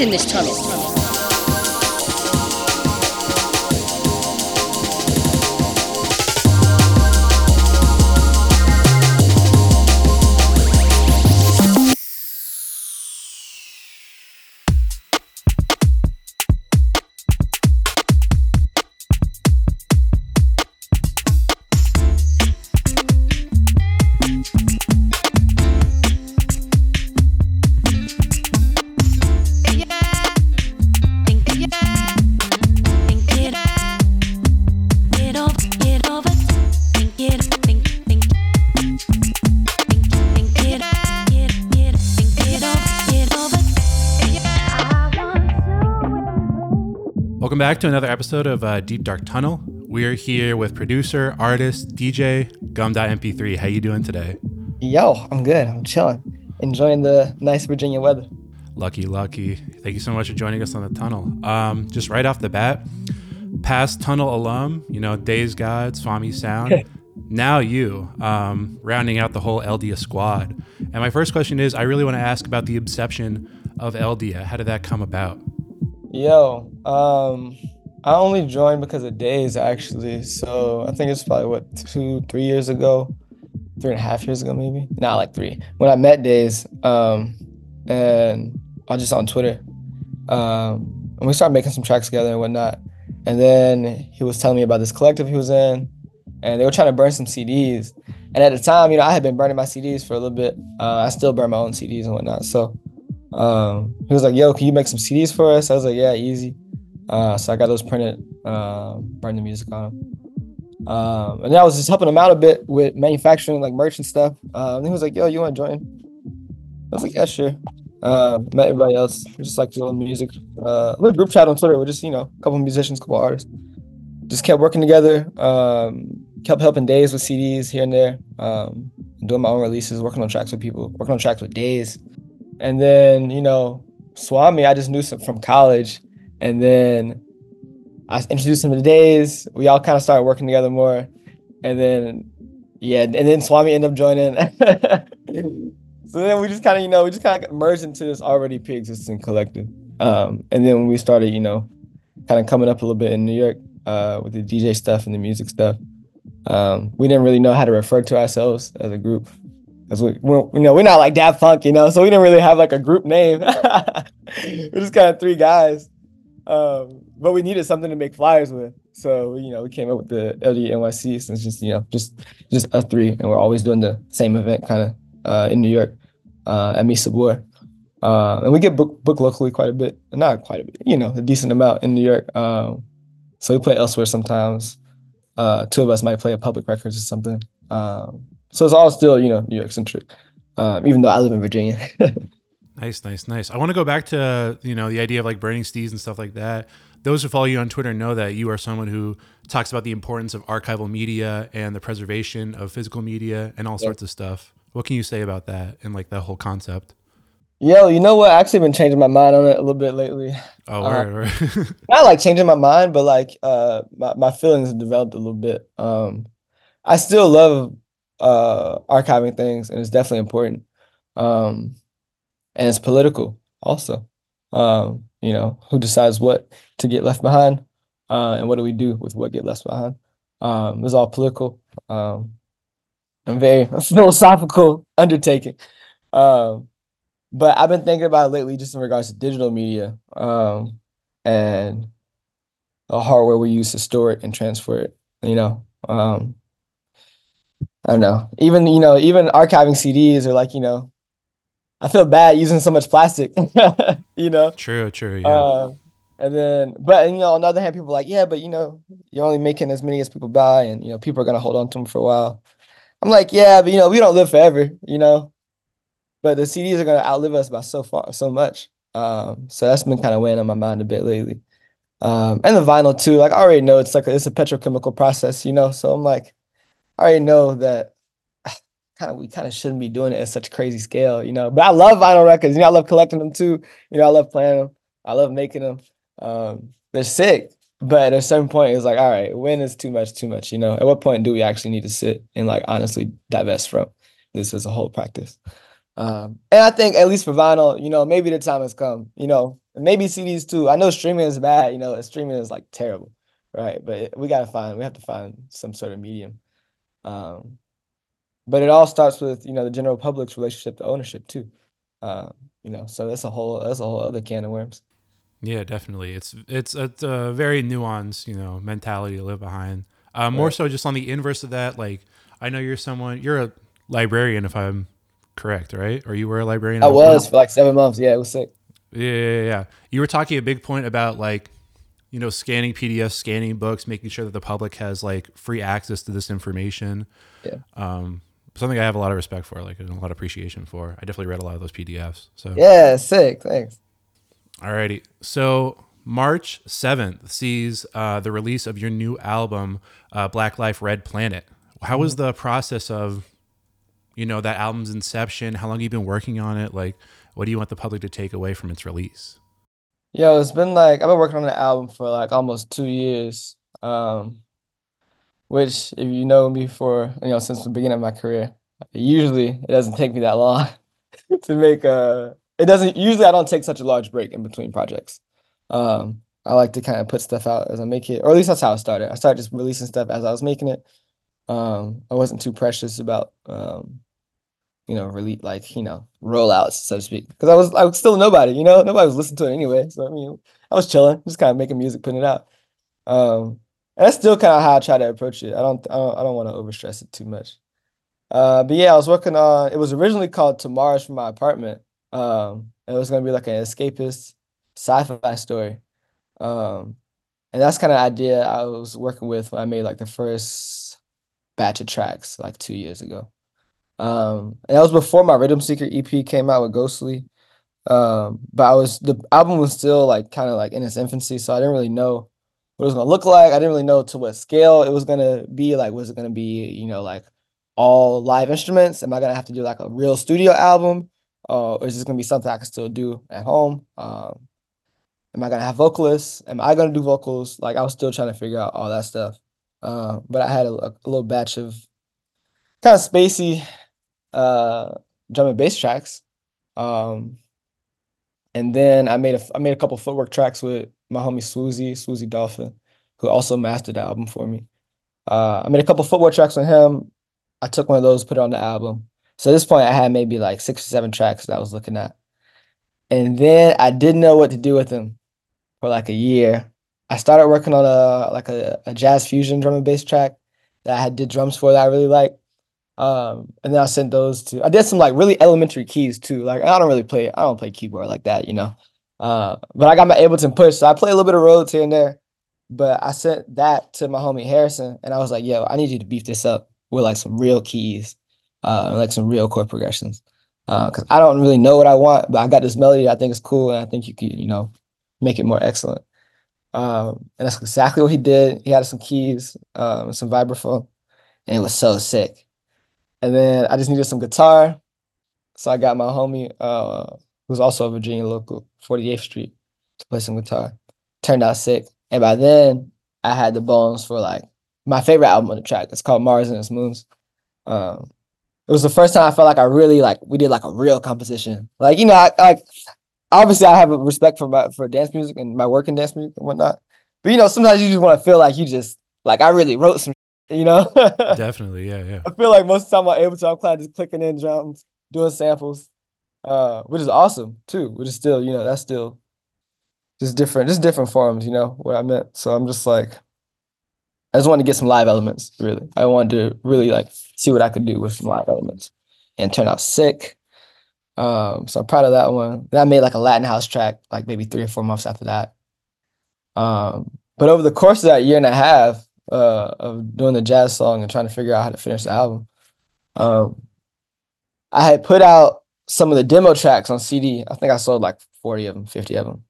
In this tunnel? Welcome back to another episode of uh, Deep Dark Tunnel. We're here with producer, artist, DJ Gum.mp3. How you doing today? Yo, I'm good. I'm chilling, enjoying the nice Virginia weather. Lucky, lucky. Thank you so much for joining us on the tunnel. Um, just right off the bat, past tunnel alum, you know, Days God, Swami Sound. now you, um, rounding out the whole Eldia squad. And my first question is, I really want to ask about the inception of Eldia. How did that come about? Yo, um, I only joined because of Days actually. So I think it's probably what two, three years ago, three and a half years ago maybe. Not like three. When I met Days, um, and I was just on Twitter, um, and we started making some tracks together and whatnot. And then he was telling me about this collective he was in, and they were trying to burn some CDs. And at the time, you know, I had been burning my CDs for a little bit. Uh, I still burn my own CDs and whatnot. So um, he was like, "Yo, can you make some CDs for us?" I was like, "Yeah, easy." Uh, so I got those printed, uh, burn the music on them. Um, and then I was just helping him out a bit with manufacturing, like merch and stuff. Um, and he was like, "Yo, you want to join?" I was like, "Yeah, sure." Uh, met everybody else, just like doing music. Uh, little group chat on Twitter with just you know a couple musicians, a couple artists. Just kept working together. Um, kept helping Days with CDs here and there. Um, doing my own releases, working on tracks with people, working on tracks with Days. And then, you know, Swami, I just knew some from college. And then I introduced him to the Days. We all kind of started working together more. And then, yeah, and then Swami ended up joining. so then we just kind of, you know, we just kind of merged into this already pre-existing collective. Um, and then when we started, you know, kind of coming up a little bit in New York uh, with the DJ stuff and the music stuff, um, we didn't really know how to refer to ourselves as a group. Cause we, we're, you know, we're not like Daft Punk, you know, so we didn't really have like a group name. we're just kind of three guys, um, but we needed something to make flyers with. So you know, we came up with the LD NYC. So just you know, just just us three, and we're always doing the same event, kind of uh, in New York uh, at Mise Sabor. Uh, and we get booked book locally quite a bit, not quite a bit, you know, a decent amount in New York. Um, so we play elsewhere sometimes. Uh, two of us might play at Public Records or something. Um, so it's all still, you know, New York centric, um, even though I live in Virginia. nice, nice, nice. I want to go back to, you know, the idea of like burning CDs and stuff like that. Those who follow you on Twitter know that you are someone who talks about the importance of archival media and the preservation of physical media and all yeah. sorts of stuff. What can you say about that and like that whole concept? Yo, you know what? I actually been changing my mind on it a little bit lately. Oh, uh, right, right. not like changing my mind, but like uh, my, my feelings have developed a little bit. Um, I still love uh, archiving things, and it's definitely important. Um, and it's political also. Um, you know, who decides what to get left behind, uh, and what do we do with what get left behind? Um, it's all political. Um, and very philosophical undertaking. Um, but I've been thinking about it lately, just in regards to digital media um, and the hardware we use to store it and transfer it. You know, um, I don't know. Even you know, even archiving CDs are like you know, I feel bad using so much plastic. you know. True. True. Yeah. Uh, and then, but you know, on the other hand, people are like, yeah, but you know, you're only making as many as people buy, and you know, people are gonna hold on to them for a while. I'm like, yeah, but you know, we don't live forever, you know. But the CDs are gonna outlive us by so far, so much. Um, so that's been kind of weighing on my mind a bit lately. Um, and the vinyl too. Like I already know it's like a, it's a petrochemical process, you know. So I'm like, I already know that kind of we kind of shouldn't be doing it at such crazy scale, you know. But I love vinyl records. You know, I love collecting them too. You know, I love playing them. I love making them. Um, they're sick, but at a certain point, it's like, all right, when is too much too much? You know, at what point do we actually need to sit and like honestly divest from this as a whole practice? Um, and I think at least for vinyl, you know, maybe the time has come. You know, maybe CDs too. I know streaming is bad. You know, streaming is like terrible, right? But we gotta find. We have to find some sort of medium. Um, but it all starts with you know the general public's relationship to ownership too. Uh, you know, so that's a whole that's a whole other can of worms. Yeah, definitely. It's it's it's a very nuanced, you know, mentality to live behind. Uh, more right. so, just on the inverse of that, like I know you're someone you're a librarian, if I'm correct, right? Or you were a librarian? I was for like seven months. Yeah, it was sick. Yeah, yeah, yeah. You were talking a big point about like, you know, scanning PDFs, scanning books, making sure that the public has like free access to this information. Yeah. Um, something I have a lot of respect for, like, and a lot of appreciation for. I definitely read a lot of those PDFs. So yeah, sick. Thanks. Alrighty. So March 7th sees uh, the release of your new album, uh, Black Life Red Planet. How was mm-hmm. the process of, you know, that album's inception? How long have you been working on it? Like, what do you want the public to take away from its release? Yo, it's been like I've been working on the album for like almost two years. Um, which, if you know me for you know since the beginning of my career, usually it doesn't take me that long to make a it doesn't usually I don't take such a large break in between projects. Um, I like to kind of put stuff out as I make it, or at least that's how I started. I started just releasing stuff as I was making it. Um, I wasn't too precious about um, you know, really like, you know, rollouts, so to speak. Because I was I was still nobody, you know, nobody was listening to it anyway. So I mean I was chilling, just kind of making music, putting it out. Um, and that's still kind of how I try to approach it. I don't I don't, I don't want to overstress it too much. Uh, but yeah, I was working on it was originally called Tomorrow's from my apartment. Um, it was gonna be like an escapist sci-fi story. Um, and that's kind of idea I was working with when I made like the first batch of tracks like two years ago. Um, and that was before my Rhythm Seeker EP came out with Ghostly. Um, but I was the album was still like kind of like in its infancy, so I didn't really know what it was gonna look like. I didn't really know to what scale it was gonna be. Like, was it gonna be, you know, like all live instruments? Am I gonna have to do like a real studio album? Uh, or is this gonna be something I can still do at home? Um, am I gonna have vocalists? Am I gonna do vocals? Like I was still trying to figure out all that stuff. Uh, but I had a, a, little batch of kind of spacey uh, drum and bass tracks. Um, and then I made a I made a couple footwork tracks with my homie Swoozy, Swoozy Dolphin, who also mastered the album for me. Uh, I made a couple footwork tracks with him. I took one of those, put it on the album. So at this point, I had maybe like six or seven tracks that I was looking at. And then I didn't know what to do with them for like a year. I started working on a like a, a jazz fusion drum and bass track that I had did drums for that I really liked. Um, and then I sent those to I did some like really elementary keys too. Like I don't really play, I don't play keyboard like that, you know. Uh, but I got my Ableton push, so I play a little bit of Rhodes here and there. But I sent that to my homie Harrison, and I was like, "Yo, I need you to beef this up with like some real keys, uh, like some real chord progressions, because uh, I don't really know what I want, but I got this melody I think is cool, and I think you could, you know, make it more excellent." Um, and that's exactly what he did. He had some keys, um, some vibraphone, and it was so sick. And then I just needed some guitar. So I got my homie, uh, who's also a Virginia local, 48th Street, to play some guitar. Turned out sick. And by then, I had the bones for like my favorite album on the track. It's called Mars and its Moons. Um, it was the first time I felt like I really like we did like a real composition. Like you know, I, like obviously I have a respect for my for dance music and my work in dance music and whatnot. But you know, sometimes you just want to feel like you just like I really wrote some you know? Definitely, yeah, yeah. I feel like most of the time I'm able to, I'm kind of just clicking in drums, doing samples, uh, which is awesome too. Which is still, you know, that's still just different, just different forms, you know, what I meant. So I'm just like, I just wanted to get some live elements, really. I wanted to really like see what I could do with some live elements and turn out sick. Um, so I'm proud of that one. Then I made like a Latin house track, like maybe three or four months after that. Um, but over the course of that year and a half, uh, of doing the jazz song and trying to figure out how to finish the album. Um, I had put out some of the demo tracks on CD. I think I sold like 40 of them, 50 of them.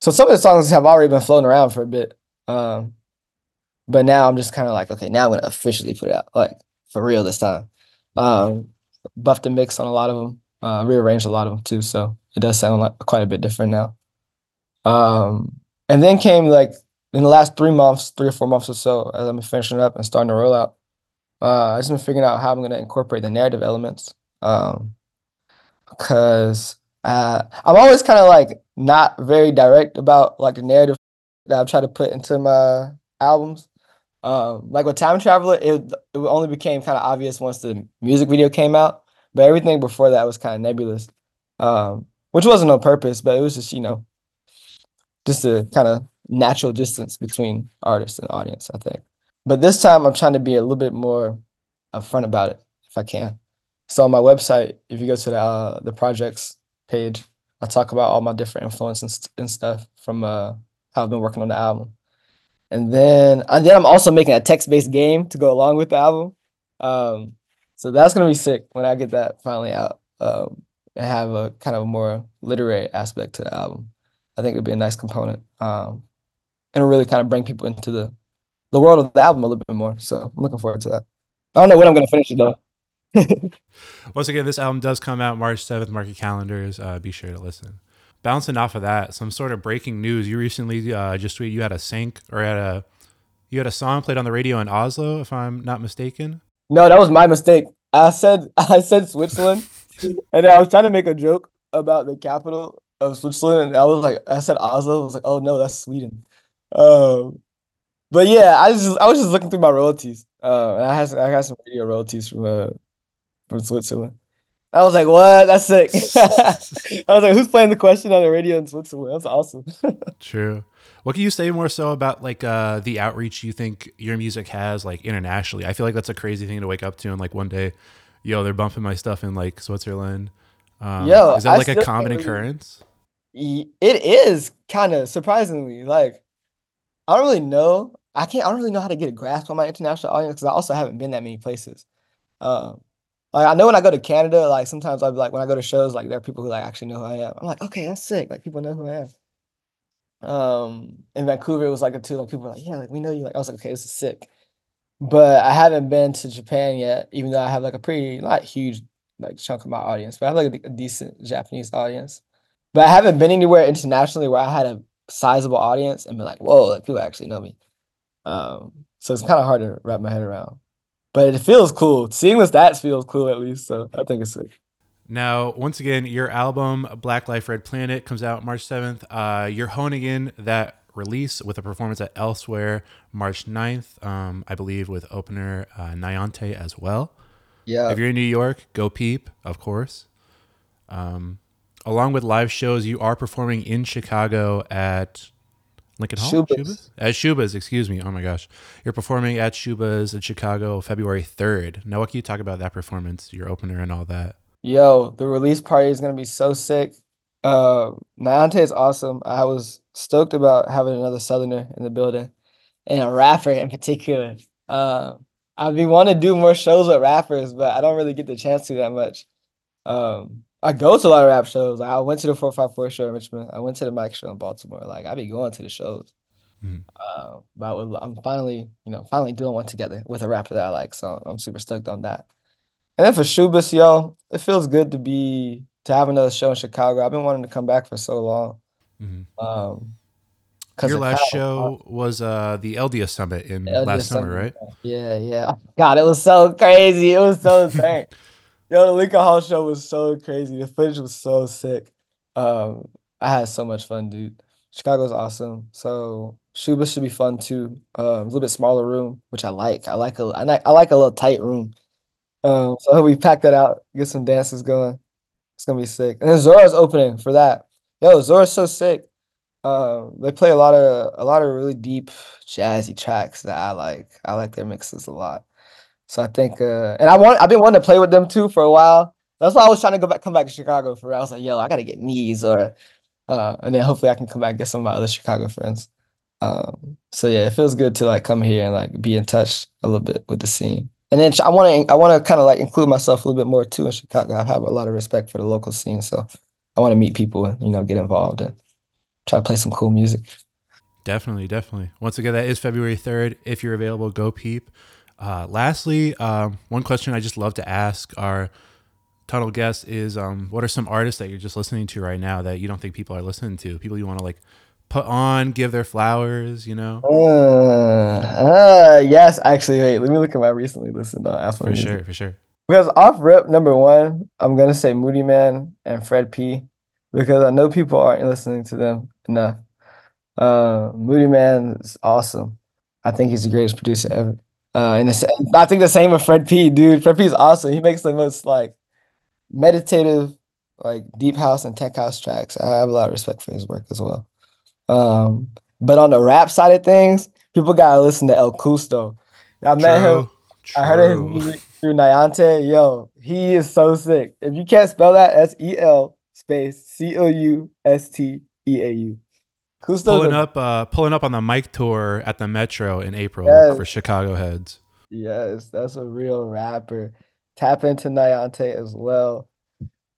So some of the songs have already been floating around for a bit. Um, but now I'm just kind of like, okay, now I'm gonna officially put it out, like for real this time. Um, buffed and mixed on a lot of them, uh, rearranged a lot of them too, so it does sound like quite a bit different now. Um, and then came like in the last three months, three or four months or so, as I'm finishing up and starting to roll out, uh, I just been figuring out how I'm going to incorporate the narrative elements. Um, because uh, I'm always kind of like not very direct about like the narrative that I've tried to put into my albums. Um, like with Time Traveler, it it only became kind of obvious once the music video came out, but everything before that was kind of nebulous, um, which wasn't on purpose, but it was just you know, just to kind of natural distance between artist and audience, I think. But this time, I'm trying to be a little bit more upfront about it, if I can. So on my website, if you go to the uh, the projects page, I talk about all my different influences and, stuff from uh, how I've been working on the album. And then and then I'm also making a text-based game to go along with the album. Um, so that's gonna be sick when I get that finally out. Um, and have a kind of a more literary aspect to the album. I think it'd be a nice component. Um, and really kind of bring people into the the world of the album a little bit more. So I'm looking forward to that. I don't know when I'm gonna finish it though. Once again, this album does come out March 7th. Mark your calendars. Uh, be sure to listen. Bouncing off of that, some sort of breaking news. You recently uh, just tweeted you had a sync or had a you had a song played on the radio in Oslo, if I'm not mistaken. No, that was my mistake. I said I said Switzerland, and I was trying to make a joke about the capital of Switzerland, and I was like, I said Oslo. I was like, oh no, that's Sweden. Um, but yeah, I was just I was just looking through my royalties. Uh, I had I got some radio royalties from uh from Switzerland. I was like, what? That's sick. I was like, who's playing the question on the radio in Switzerland? That's awesome. True. What can you say more so about like uh, the outreach you think your music has like internationally? I feel like that's a crazy thing to wake up to and like one day, yo, they're bumping my stuff in like Switzerland. Um, Yo, is that like a common occurrence? It is kind of surprisingly like I don't really know. I can't. I don't really know how to get a grasp on my international audience because I also haven't been that many places. Um, like I know when I go to Canada, like sometimes I'll be like when I go to shows, like there are people who like actually know who I am. I'm like, okay, that's sick. Like people know who I am. Um, in Vancouver, it was like a two. Like people were like, yeah, like we know you. Like I was like, okay, this is sick. But I haven't been to Japan yet, even though I have like a pretty not huge like chunk of my audience, but I have like a, a decent Japanese audience. But I haven't been anywhere internationally where I had a sizable audience and be like, whoa, like people actually know me. Um, so it's kind of hard to wrap my head around. But it feels cool. Seeing the stats feels cool at least. So I think it's sick. Now, once again, your album Black Life Red Planet comes out March 7th. Uh, you're honing in that release with a performance at Elsewhere March 9th, um, I believe, with opener uh, Nyante as well. Yeah. If you're in New York, go peep, of course. Um, along with live shows, you are performing in Chicago at Lincoln Hall? Schuba's. At Schuba's, excuse me. Oh my gosh. You're performing at Schuba's in Chicago February 3rd. Now, what can you talk about that performance, your opener, and all that? Yo, the release party is gonna be so sick. Uh, Niante is awesome. I was stoked about having another Southerner in the building, and a rapper in particular. Uh, I've been wanting to do more shows with rappers, but I don't really get the chance to that much. Um, I go to a lot of rap shows. I went to the 454 show in Richmond. I went to the Mike show in Baltimore. Like I be going to the shows. Mhm. Uh, but I'm finally, you know, finally doing one together with a rapper that I like. So I'm super stoked on that. And then for Schubas, yo, it feels good to be to have another show in Chicago. I've been wanting to come back for so long. Mhm. Um, Your last how- show was uh, the LDS Summit in LDS last summer, Summit, right? Yeah, yeah. God, it was so crazy. It was so insane. Yo, the Lincoln Hall show was so crazy. The footage was so sick. Um, I had so much fun, dude. Chicago's awesome. So Schuba should be fun too. Um, a little bit smaller room, which I like. I like a I like I like a little tight room. Um, so we pack that out, get some dances going. It's gonna be sick. And then Zora's opening for that. Yo, Zora's so sick. Um, they play a lot of a lot of really deep jazzy tracks that I like. I like their mixes a lot. So I think uh and I want I've been wanting to play with them too for a while. That's why I was trying to go back come back to Chicago for I was like, yo, I gotta get knees or uh and then hopefully I can come back and get some of my other Chicago friends. Um so yeah, it feels good to like come here and like be in touch a little bit with the scene. And then I want to I want to kind of like include myself a little bit more too in Chicago. I have a lot of respect for the local scene, so I want to meet people and you know get involved and try to play some cool music. Definitely, definitely. Once again, that is February 3rd. If you're available, go peep. Uh, lastly, um, one question I just love to ask our tunnel guests is um, what are some artists that you're just listening to right now that you don't think people are listening to? People you want to like put on, give their flowers, you know? Uh, uh, yes, actually, wait, let me look at my recently listened to Afro For music. sure, for sure. Because off rip number one, I'm gonna say Moodymann and Fred P. Because I know people aren't listening to them enough. Uh, Moodymann is awesome. I think he's the greatest producer ever. Uh, and it's, I think the same with Fred P. Dude, Fred P. is awesome. He makes the most like meditative, like deep house and tech house tracks. I have a lot of respect for his work as well. Um, but on the rap side of things, people gotta listen to El Cousteau. I met him. True, I heard of his music through Niante. Yo, he is so sick. If you can't spell that, S E L space C O U S T E A U. Cousteau Pulling up, uh, pulling up on the mic tour at the Metro in April Yes. for Chicago heads. Yes, that's a real rapper. Tap into Niante as well.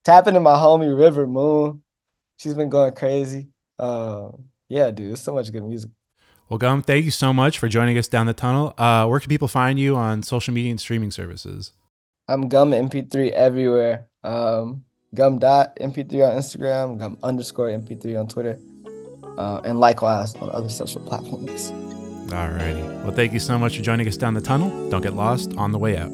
Tap into my homie River Moon. She's been going crazy. Um, yeah, dude, there's so much good music. Well, Gum, thank you so much for joining us down the tunnel. Uh, where can people find you on social media and streaming services? I'm Gum MP3 everywhere. Um, Gum dot MP3 on Instagram, Gum underscore MP3 on Twitter, uh, and likewise on other social platforms. All righty. Well, thank you so much for joining us down the tunnel. Don't get lost on the way out.